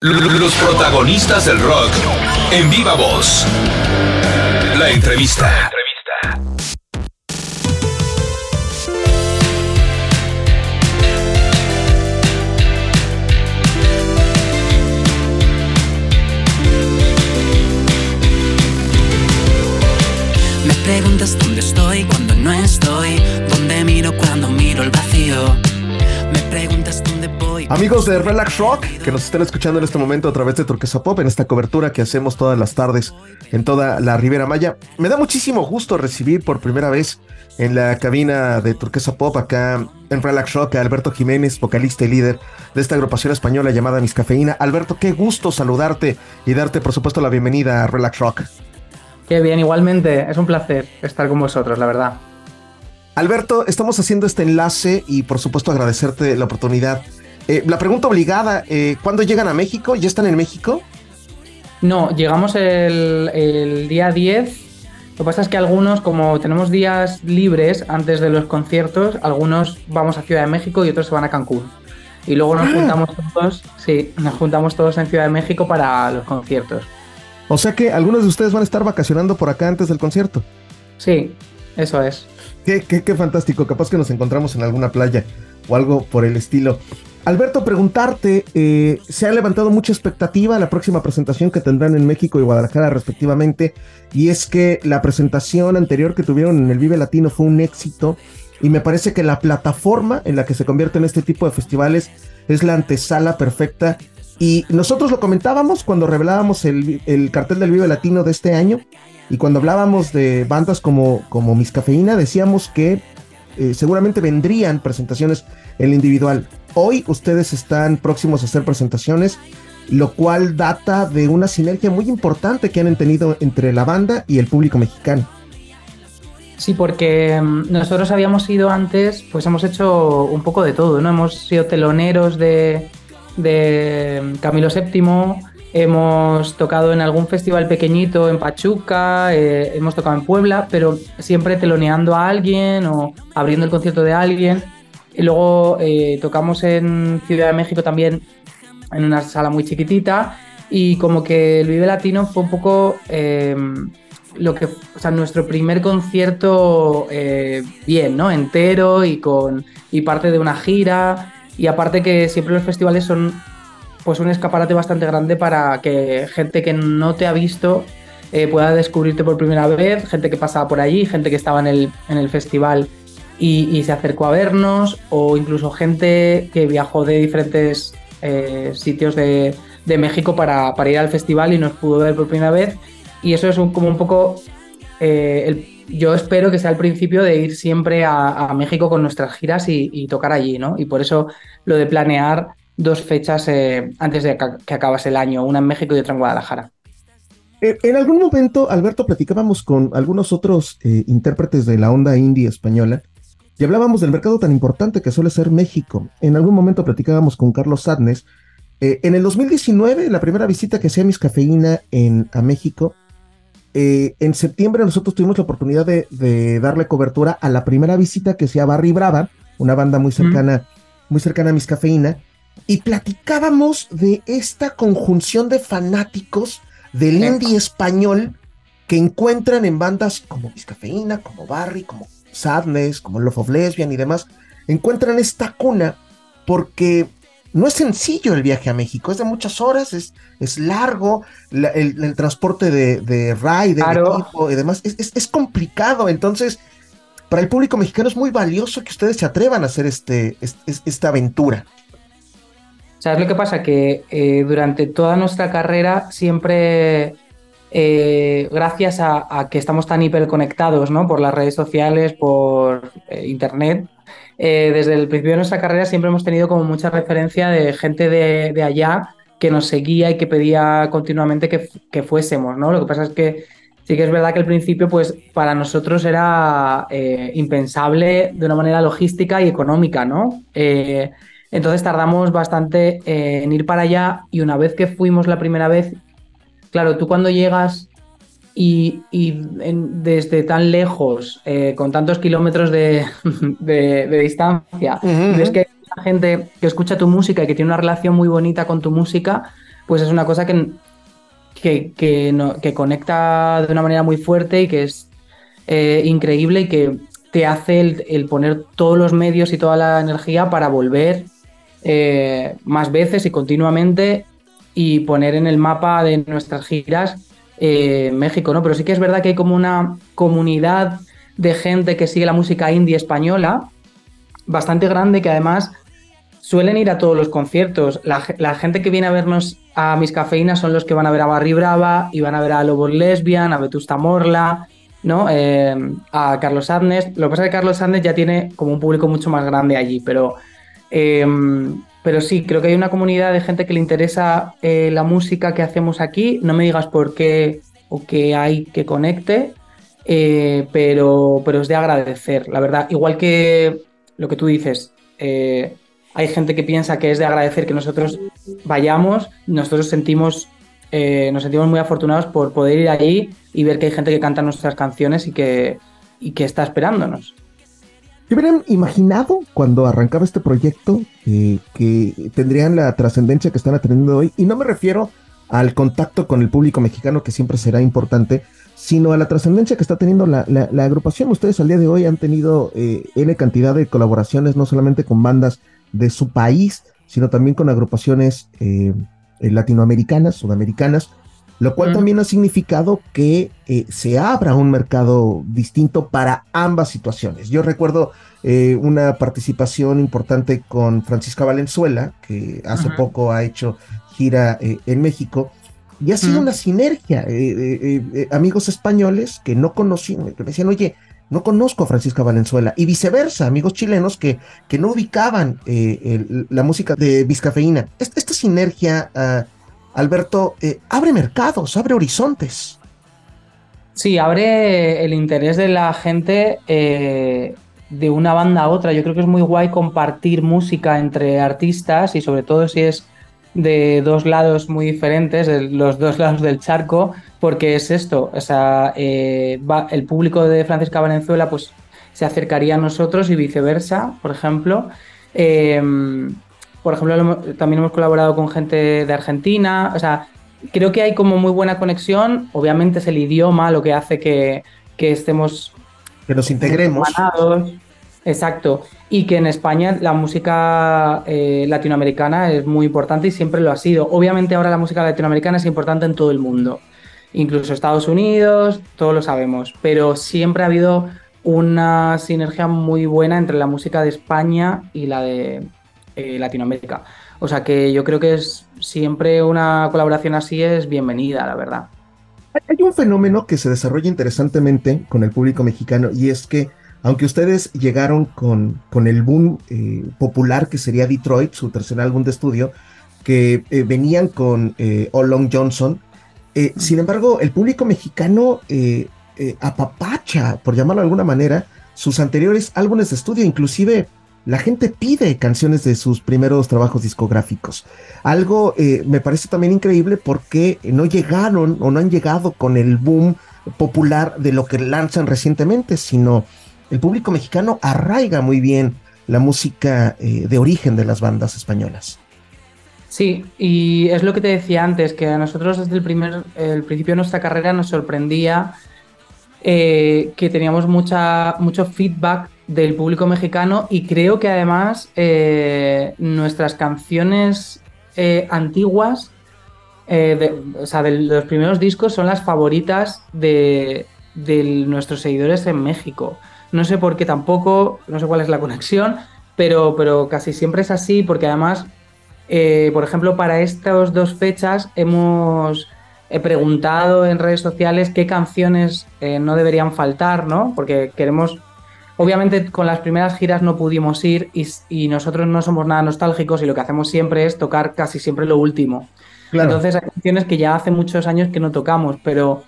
Los protagonistas del rock en viva voz. La entrevista. Me preguntas dónde estoy cuando no estoy, dónde miro cuando miro el vacío. Me preguntas dónde. Amigos de Relax Rock, que nos están escuchando en este momento a través de Turquesa Pop, en esta cobertura que hacemos todas las tardes en toda la Ribera Maya. Me da muchísimo gusto recibir por primera vez en la cabina de Turquesa Pop acá en Relax Rock a Alberto Jiménez, vocalista y líder de esta agrupación española llamada Mis Cafeína. Alberto, qué gusto saludarte y darte por supuesto la bienvenida a Relax Rock. Qué bien, igualmente, es un placer estar con vosotros, la verdad. Alberto, estamos haciendo este enlace y por supuesto agradecerte la oportunidad. Eh, la pregunta obligada, eh, ¿cuándo llegan a México? ¿Ya están en México? No, llegamos el, el día 10. Lo que pasa es que algunos, como tenemos días libres antes de los conciertos, algunos vamos a Ciudad de México y otros se van a Cancún. Y luego nos Ah. juntamos todos, sí, nos juntamos todos en Ciudad de México para los conciertos. O sea que algunos de ustedes van a estar vacacionando por acá antes del concierto. Sí, eso es. Qué, qué, qué fantástico. Capaz que nos encontramos en alguna playa o algo por el estilo. Alberto, preguntarte, eh, se ha levantado mucha expectativa la próxima presentación que tendrán en México y Guadalajara respectivamente, y es que la presentación anterior que tuvieron en el Vive Latino fue un éxito, y me parece que la plataforma en la que se convierten este tipo de festivales es la antesala perfecta, y nosotros lo comentábamos cuando revelábamos el, el cartel del Vive Latino de este año, y cuando hablábamos de bandas como, como Cafeína, decíamos que eh, seguramente vendrían presentaciones en el individual. Hoy ustedes están próximos a hacer presentaciones, lo cual data de una sinergia muy importante que han tenido entre la banda y el público mexicano. Sí, porque mm, nosotros habíamos ido antes, pues hemos hecho un poco de todo, ¿no? Hemos sido teloneros de, mm, Camilo VII, hemos tocado en algún festival pequeñito en Pachuca, eh, hemos tocado en Puebla, pero siempre teloneando a alguien o abriendo el concierto de alguien. Y luego eh, tocamos en Ciudad de México también en una sala muy chiquitita y como que el Vive Latino fue un poco eh, lo que, o sea, nuestro primer concierto eh, bien, ¿no? Entero y con y parte de una gira y aparte que siempre los festivales son pues un escaparate bastante grande para que gente que no te ha visto pueda descubrirte por primera vez, gente que pasaba por allí, gente que estaba en el, en el festival y, se acercó a vernos, o incluso gente que viajó de diferentes eh, sitios de, México para, ir al festival y nos pudo ver por primera vez. Y eso es como un poco eh, yo espero que sea el principio de ir siempre a, México con nuestras giras y, tocar allí, ¿no? Y por eso lo de planear dos fechas eh, antes de que, que acabase el año, una en México y otra en Guadalajara. En algún momento, Alberto, platicábamos con algunos otros intérpretes de la onda indie española y hablábamos del mercado tan importante que suele ser México. En algún momento platicábamos con Carlos Sadnes. Eh, en el 2019, la primera visita que hacía Mis Cafeína en, a México, eh, en septiembre nosotros tuvimos la oportunidad de, de darle cobertura a la primera visita que hacía Barry Brava, una banda muy cercana, muy cercana a Mis Cafeína, y platicábamos de esta conjunción de fanáticos del indie español que encuentran en bandas como Miscafeína, como Barry, como Sadness, como Love of Lesbian y demás, encuentran esta cuna porque no es sencillo el viaje a México, es de muchas horas, es, es largo, la- el, el transporte de, de ride, de Claro. equipo y demás, es, es- es complicado, entonces para el público mexicano es muy valioso que ustedes se atrevan a hacer este, es- es- esta aventura. ¿Sabes lo que pasa? Que eh, durante toda nuestra carrera siempre, eh, gracias a, que estamos tan hiperconectados ¿no? por las redes sociales, por eh, internet, eh, desde el principio de nuestra carrera siempre hemos tenido como mucha referencia de gente de, allá que nos seguía y que pedía continuamente que, que fuésemos, ¿no? Lo que pasa es que sí que es verdad que al principio, pues para nosotros era impensable de una manera logística y económica, ¿no? Entonces tardamos bastante en ir para allá y una vez que fuimos la primera vez, claro, tú cuando llegas y, y en- desde tan lejos, eh, con tantos kilómetros de, de- de distancia, ves que hay mucha gente que escucha tu música y que tiene una relación muy bonita con tu música, pues es una cosa que, que, que, conecta de una manera muy fuerte y que es eh, increíble y que te hace el, poner todos los medios y toda la energía para volver eh, más veces y continuamente y poner en el mapa de nuestras giras eh, México, ¿no? Pero sí que es verdad que hay como una comunidad de gente que sigue la música indie española bastante grande que además suelen ir a todos los conciertos. La, gente que viene a vernos a Mis Cafeínas son los que van a ver a Barry Brava y van a ver a Lobos Lesbian, a Vetusta Morla, ¿no? Eh, a Carlos Adnes. Lo que pasa es que Carlos Adnes ya tiene como un público mucho más grande allí, pero, eh, pero sí, creo que hay una comunidad de gente que le interesa eh, la música que hacemos aquí. No me digas por qué o qué hay que conecte, pero, pero es de agradecer, la verdad. Igual que lo que tú dices, hay gente que piensa que es de agradecer que nosotros vayamos, nosotros sentimos eh, nos sentimos muy afortunados por poder ir allí y ver que hay gente que canta nuestras canciones y que, que está esperándonos. ¿Qué hubieran imaginado cuando arrancaba este proyecto eh, que tendrían la trascendencia que están teniendo hoy? Y no me refiero al contacto con el público mexicano, que siempre será importante, sino a la trascendencia que está teniendo la, agrupación. Ustedes al día de hoy han tenido eh, N cantidad de colaboraciones, no solamente con bandas de su país, sino también con agrupaciones eh, latinoamericanas, sudamericanas, lo cual también ha significado que eh, se abra un mercado distinto para ambas situaciones. Yo recuerdo eh, una participación importante con Francisca Valenzuela, que hace poco ha hecho gira en México, y ha sido una sinergia. amigos españoles que no conocían, que me decían, oye, no conozco a Francisca Valenzuela, y viceversa, amigos chilenos que, que no ubicaban eh, la música de Vizcafeína. Esta, esta sinergia, Alberto, eh, abre mercados, abre horizontes. Sí, abre el interés de la gente eh, de una banda a otra. Yo creo que es muy guay compartir música entre artistas y sobre todo si es de dos lados muy diferentes, los dos lados del charco, porque es esto, o sea, eh, el público de Francisca Valenzuela pues se acercaría a nosotros y viceversa, por ejemplo. Em, por ejemplo, también hemos colaborado con gente de Argentina, o sea, creo que hay como muy buena conexión, obviamente es el idioma lo que hace que, que estemos... Que nos integremos. Exacto. Y que en España la música eh, latinoamericana es muy importante y siempre lo ha sido. Obviamente ahora la música latinoamericana es importante en todo el mundo, incluso Estados Unidos, todos lo sabemos, pero siempre ha habido una sinergia muy buena entre la música de España y la de eh, Latinoamérica. O sea que yo creo que es siempre una colaboración así es bienvenida, la verdad. Hay un fenómeno que se desarrolla interesantemente con el público mexicano y es que aunque ustedes llegaron con, con el boom eh, popular que sería Detroit, su tercer álbum de estudio, que eh, venían con eh, All Long Johnson, sin embargo, el público mexicano apapacha, por llamarlo de alguna manera, sus anteriores álbumes de estudio, inclusive la gente pide canciones de sus primeros trabajos discográficos. Algo me parece también increíble porque no llegaron o no han llegado con el boom popular de lo que lanzan recientemente, sino el público mexicano arraiga muy bien la música eh, de origen de las bandas españolas. Sí, y es lo que te decía antes, que a nosotros desde el, primer, el principio de nuestra carrera nos sorprendía eh, que teníamos mucha, mucho feedback del público mexicano y creo que además eh, nuestras canciones antiguas, o sea, de los primeros discos son las favoritas de, de nuestros seguidores en México. No sé por qué tampoco, no sé cuál es la conexión, pero, pero casi siempre es así, porque además, eh, por ejemplo, para estas dos fechas hemos preguntado en redes sociales qué canciones eh, no deberían faltar, ¿no? Porque queremos, obviamente con las primeras giras no pudimos ir y, nosotros no somos nada nostálgicos y lo que hacemos siempre es tocar casi siempre lo último. Entonces hay canciones que ya hace muchos años que no tocamos, pero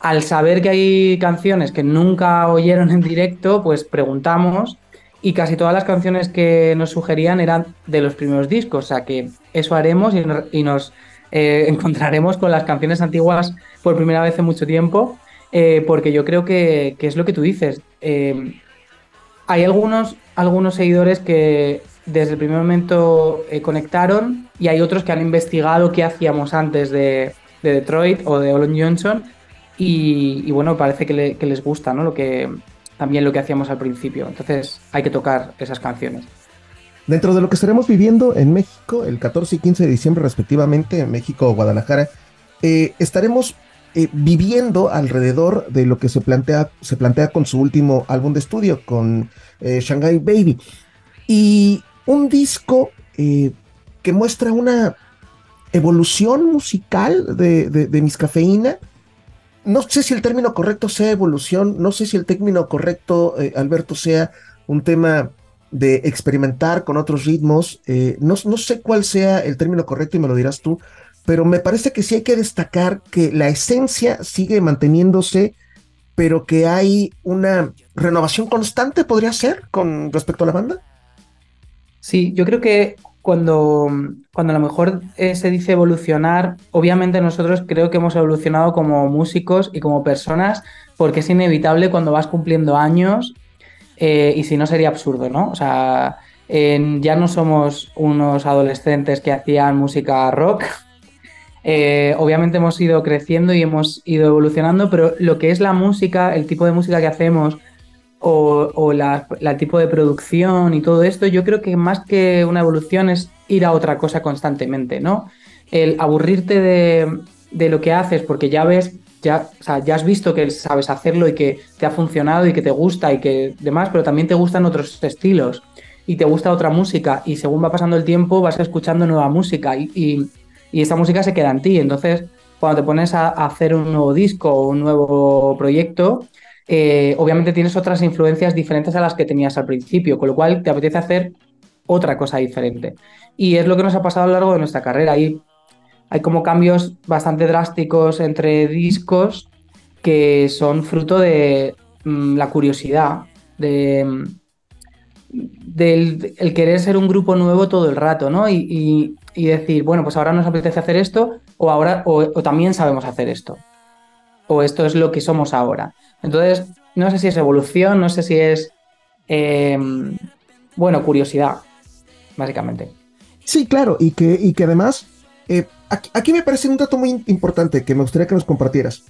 al saber que hay canciones que nunca oyeron en directo, pues preguntamos y casi todas las canciones que nos sugerían eran de los primeros discos, o sea que eso haremos y, nos eh, encontraremos con las canciones antiguas por primera vez en mucho tiempo, eh, porque yo creo que, es lo que tú dices. Eh, hay algunos, algunos seguidores que desde el primer momento conectaron y hay otros que han investigado qué hacíamos antes de, Detroit o de Olin Johnson y, bueno, parece que, les gusta, ¿no? Lo que, también lo que hacíamos al principio. Entonces hay que tocar esas canciones. Dentro de lo que estaremos viviendo en México, el 14 y 15 de diciembre respectivamente, en México o Guadalajara, eh, estaremos eh, viviendo alrededor de lo que se plantea, se plantea con su último álbum de estudio, con eh, Shanghai Baby. Y un disco que muestra una evolución musical de, de, de Mis Cafeína. No sé si el término correcto sea evolución, no sé si el término correcto, Alberto, sea un tema de experimentar con otros ritmos. Eh, no, no, sé cuál sea el término correcto y me lo dirás tú, pero me parece que sí hay que destacar que la esencia sigue manteniéndose, pero que hay una renovación constante, podría ser, con respecto a la banda. Sí, yo creo que cuando, cuando a lo mejor eh, se dice evolucionar, obviamente nosotros creo que hemos evolucionado como músicos y como personas, porque es inevitable cuando vas cumpliendo años eh, y si no sería absurdo, ¿no? O sea, ya no somos unos adolescentes que hacían música rock. Eh, obviamente hemos ido creciendo y hemos ido evolucionando, pero lo que es la música, el tipo de música que hacemos o, el tipo de producción y todo esto, yo creo que más que una evolución es ir a otra cosa constantemente, ¿no? El aburrirte de, de lo que haces porque ya ves ya, ya has visto que sabes hacerlo y que te ha funcionado y que te gusta y que demás, pero también te gustan otros estilos y te gusta otra música y según va pasando el tiempo vas escuchando nueva música y, y, esta música se queda en ti. Entonces, cuando te pones a, hacer un nuevo disco o un nuevo proyecto, eh, obviamente tienes otras influencias diferentes a las que tenías al principio, con lo cual te apetece hacer otra cosa diferente. Y es lo que nos ha pasado a lo largo de nuestra carrera. Y hay como cambios bastante drásticos entre discos que son fruto de mm, la curiosidad, mm, del el querer ser un grupo nuevo todo el rato, ¿no? Y, decir, bueno, pues ahora nos apetece hacer esto, o ahora, o, también sabemos hacer esto. O esto es lo que somos ahora. Entonces, no sé si es evolución, no sé si es em, bueno, curiosidad, básicamente. Sí, claro, y que, y que además eh, aquí, me parece un dato muy importante que me gustaría que nos compartieras.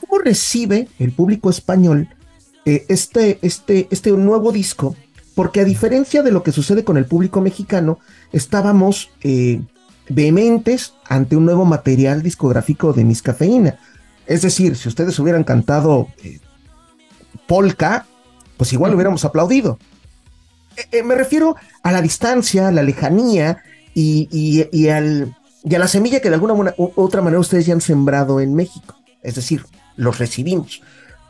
¿Cómo recibe el público español eh, este, este, este nuevo disco? Porque a diferencia de lo que sucede con el público mexicano, estábamos eh, vehementes ante un nuevo material discográfico de Miss Cafeína. Es decir, si ustedes hubieran cantado polka, pues igual hubiéramos aplaudido. me refiero a la distancia, a la lejanía y al, y a la semilla que de alguna u otra manera ustedes ya han sembrado en México. Es decir, los recibimos.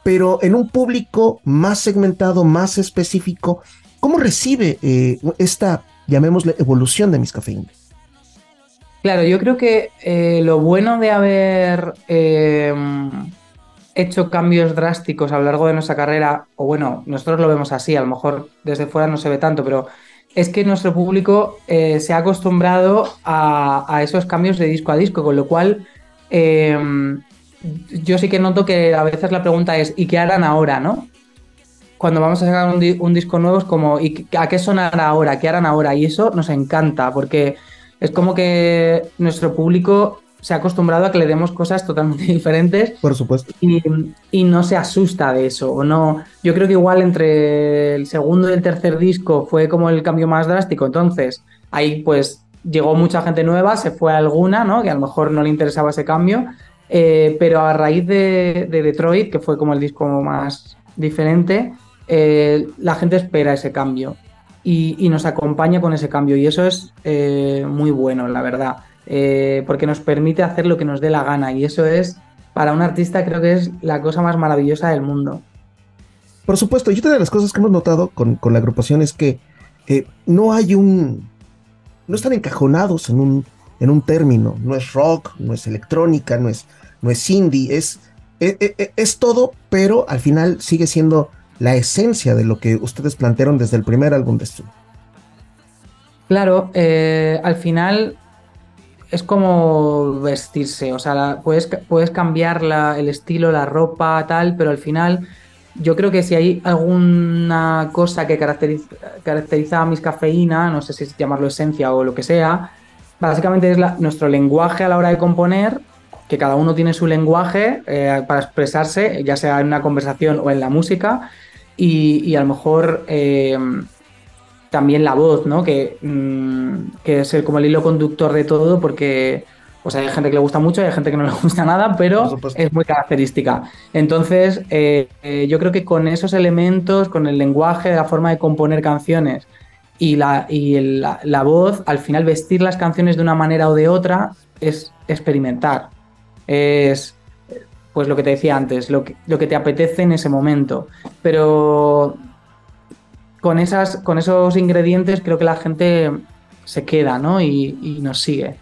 Pero en un público más segmentado, más específico, ¿cómo recibe eh, esta, llamémosle, evolución de mis cafeínas? Claro, yo creo que eh, lo bueno de haber eh, hecho cambios drásticos a lo largo de nuestra carrera, o bueno, nosotros lo vemos así, a lo mejor desde fuera no se ve tanto, pero es que nuestro público eh, se ha acostumbrado a, esos cambios de disco a disco, con lo cual em, yo sí que noto que a veces la pregunta es ¿y qué harán ahora? ¿no? Cuando vamos a sacar un, disco nuevo es como ¿y a qué sonará ahora? ¿Qué harán ahora? Y eso nos encanta porque es como que nuestro público se ha acostumbrado a que le demos cosas totalmente diferentes. Por supuesto. Y, no se asusta de eso. O no. Yo creo que igual entre el segundo y el tercer disco fue como el cambio más drástico. Entonces, ahí pues llegó mucha gente nueva, se fue alguna, ¿no? Que a lo mejor no le interesaba ese cambio. Eh, pero a raíz de, Detroit, que fue como el disco más diferente, eh, la gente espera ese cambio. Y, nos acompaña con ese cambio. Y eso es eh, muy bueno, la verdad. Eh, porque nos permite hacer lo que nos dé la gana y eso es, para un artista, creo que es la cosa más maravillosa del mundo. Por supuesto, y otra de las cosas que hemos notado con, la agrupación es que eh, no hay un... no están encajonados en un, en un término, no es rock, no es electrónica, no es, no es indie, es, es, e, es todo, pero al final sigue siendo la esencia de lo que ustedes plantearon desde el primer álbum de estudio. Claro, eh, al final es como vestirse, o sea, puedes, puedes cambiar el estilo, la ropa, tal, pero al final yo creo que si hay alguna cosa que caracteriza, caracteriza a Miss Cafeína, no sé si llamarlo esencia o lo que sea, básicamente es nuestro lenguaje a la hora de componer, que cada uno tiene su lenguaje eh, para expresarse, ya sea en una conversación o en la música, y, a lo mejor eh, también la voz, ¿no? Que, mm, que es como el hilo conductor de todo, porque pues hay gente que le gusta mucho hay gente que no le gusta nada, pero es muy característica. Entonces, eh, yo creo que con esos elementos, con el lenguaje, la forma de componer canciones, y, la, y la, voz, al final vestir las canciones de una manera o de otra es experimentar. Es, pues lo que te decía antes, lo que, lo que te apetece en ese momento. Pero con, esas, con esos ingredientes creo que la gente se queda ¿no? y, nos sigue.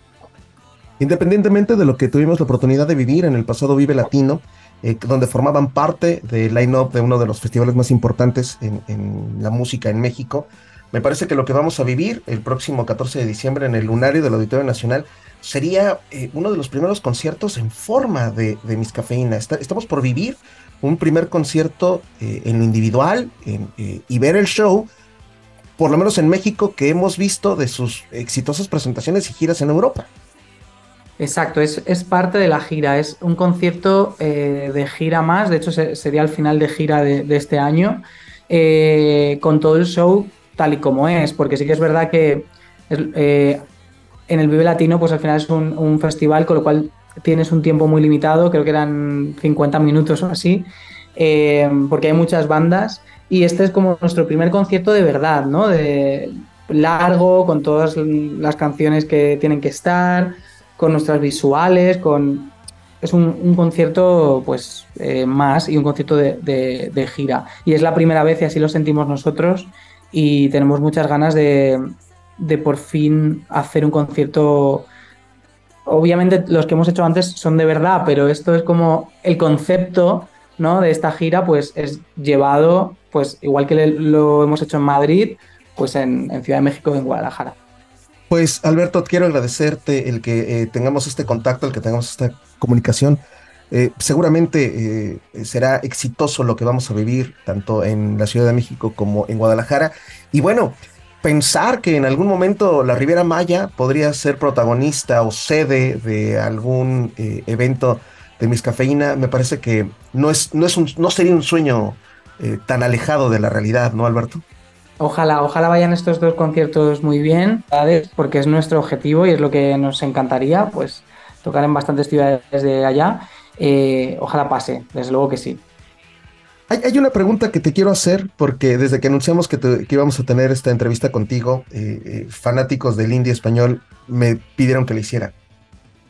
Independientemente de lo que tuvimos la oportunidad de vivir en el pasado Vive Latino, eh, donde formaban parte del line-up de uno de los festivales más importantes en, en, la música en México, me parece que lo que vamos a vivir el próximo 14 de diciembre en el Lunario del Auditorio Nacional sería eh, uno de los primeros conciertos en forma de, de Mis Cafeína. estamos por vivir un primer concierto eh, en lo individual eh, y ver el show, por lo menos en México, que hemos visto de sus exitosas presentaciones y giras en Europa. Exacto, es, parte de la gira, es un concierto de gira más, de hecho sería el final de gira de, este año, con todo el show tal y como es, porque sí que es verdad que eh, en el Vive Latino, pues al final es un, festival, con lo cual tienes un tiempo muy limitado, creo que eran 50 minutos o así, eh, porque hay muchas bandas, y este es como nuestro primer concierto de verdad, ¿no? De largo, con todas las canciones que tienen que estar, con nuestras visuales, con es un, concierto pues eh, más y un concierto de, de, gira. Y es la primera vez y así lo sentimos nosotros y tenemos muchas ganas de, por fin hacer un concierto. Obviamente los que hemos hecho antes son de verdad, pero esto es como el concepto ¿no? de esta gira, pues es llevado, pues igual que lo hemos hecho en Madrid, pues en, Ciudad de México en Guadalajara. Pues Alberto, quiero agradecerte el que eh, tengamos este contacto, el que tengamos esta comunicación. Eh, seguramente eh, será exitoso lo que vamos a vivir tanto en la Ciudad de México como en Guadalajara. Y bueno, pensar que en algún momento la Riviera Maya podría ser protagonista o sede de algún eh, evento de Mis Cafeína, me parece que no, es, no, es un, no sería un sueño tan alejado de la realidad, ¿no, Alberto? Ojalá, ojalá vayan estos dos conciertos muy bien, porque es nuestro objetivo y es lo que nos encantaría, pues tocar en bastantes ciudades de allá eh, ojalá pase, desde luego que sí. Hay, una pregunta que te quiero hacer, porque desde que anunciamos que, íbamos a tener esta entrevista contigo, eh, eh, fanáticos del indie español me pidieron que le hiciera.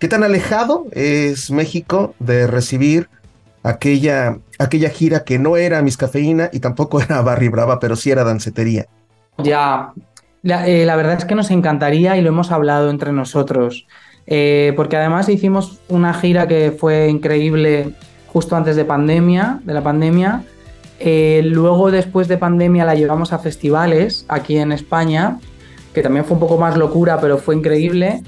¿Qué tan alejado es México de recibir aquella, aquella gira que no era Miss Cafeína y tampoco era Barry Brava, pero sí era dancetería? Ya, la verdad es que nos encantaría y lo hemos hablado entre nosotros. Eh, porque además hicimos una gira que fue increíble justo antes de pandemia, de la pandemia. Eh, luego, después de pandemia, la llevamos a festivales aquí en España, que también fue un poco más locura, pero fue increíble.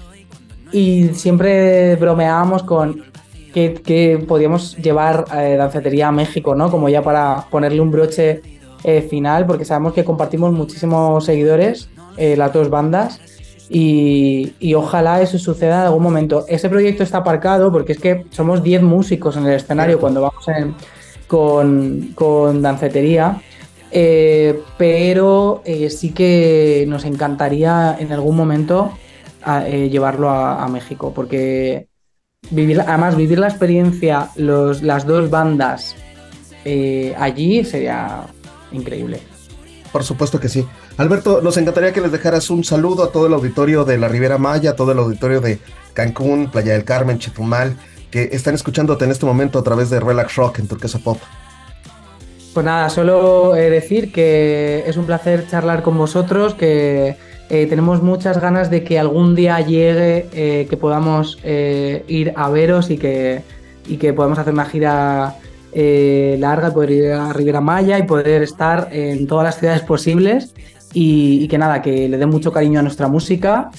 Y siempre bromeábamos con que, podíamos llevar eh, dancetería a México, ¿no? Como ya para ponerle un broche final, porque sabemos que compartimos muchísimos seguidores, las dos bandas. Y, ojalá eso suceda en algún momento. Ese proyecto está aparcado porque es que somos 10 músicos en el escenario cuando vamos con, dancetería. Eh, pero eh, sí que nos encantaría en algún momento eh, llevarlo a, México porque vivir, además vivir la experiencia, los, las dos bandas allí sería increíble. Por supuesto que sí. Alberto, nos encantaría que les dejaras un saludo a todo el auditorio de la Ribera Maya, a todo el auditorio de Cancún, Playa del Carmen, Chetumal, que están escuchándote en este momento a través de Relax Rock en Turquesa Pop. Pues nada, solo eh, decir que es un placer charlar con vosotros, que eh, tenemos muchas ganas de que algún día llegue, eh, que podamos ir a veros y que, y que podamos hacer una gira larga, poder ir a Ribera Maya y poder estar en todas las ciudades posibles y, que nada, que le dé mucho cariño a nuestra música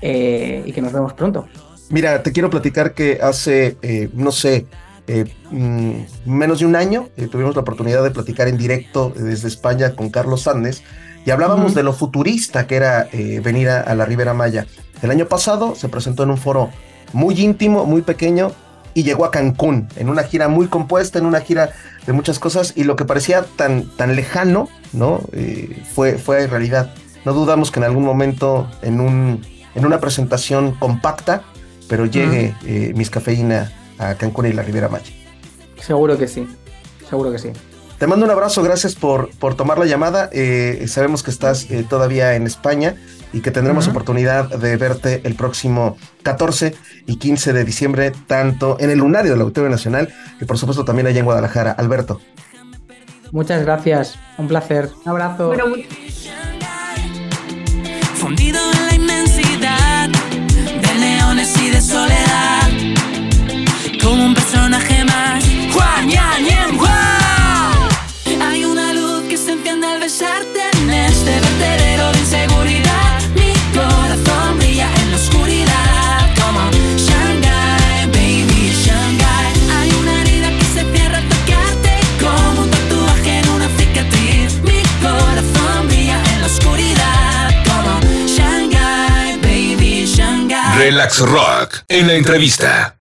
eh, y que nos vemos pronto. Mira, te quiero platicar que hace, eh, no sé, eh, mm, menos de un año. Tuvimos la oportunidad de platicar en directo desde España con Carlos Sández y hablábamos de lo futurista que era venir a, la Ribera Maya. El año pasado se presentó en un foro muy íntimo, muy pequeño y llegó a Cancún en una gira muy compuesta, en una gira de muchas cosas y lo que parecía tan, tan lejano, ¿no? fue, fue realidad. No dudamos que en algún momento en, un, en una presentación compacta, pero llegue Mis Cafeína a Cancún y la Ribera Maya. Seguro que sí, seguro que sí. Te mando un abrazo, gracias por, por tomar la llamada. Eh, sabemos que estás eh, todavía en España y que tendremos oportunidad de verte el próximo 14 y 15 de diciembre, tanto en el Lunario del Auditorio Nacional y por supuesto también allá en Guadalajara. Alberto. Muchas gracias, un placer. Un abrazo. Fundido en Relax Rock en la entrevista.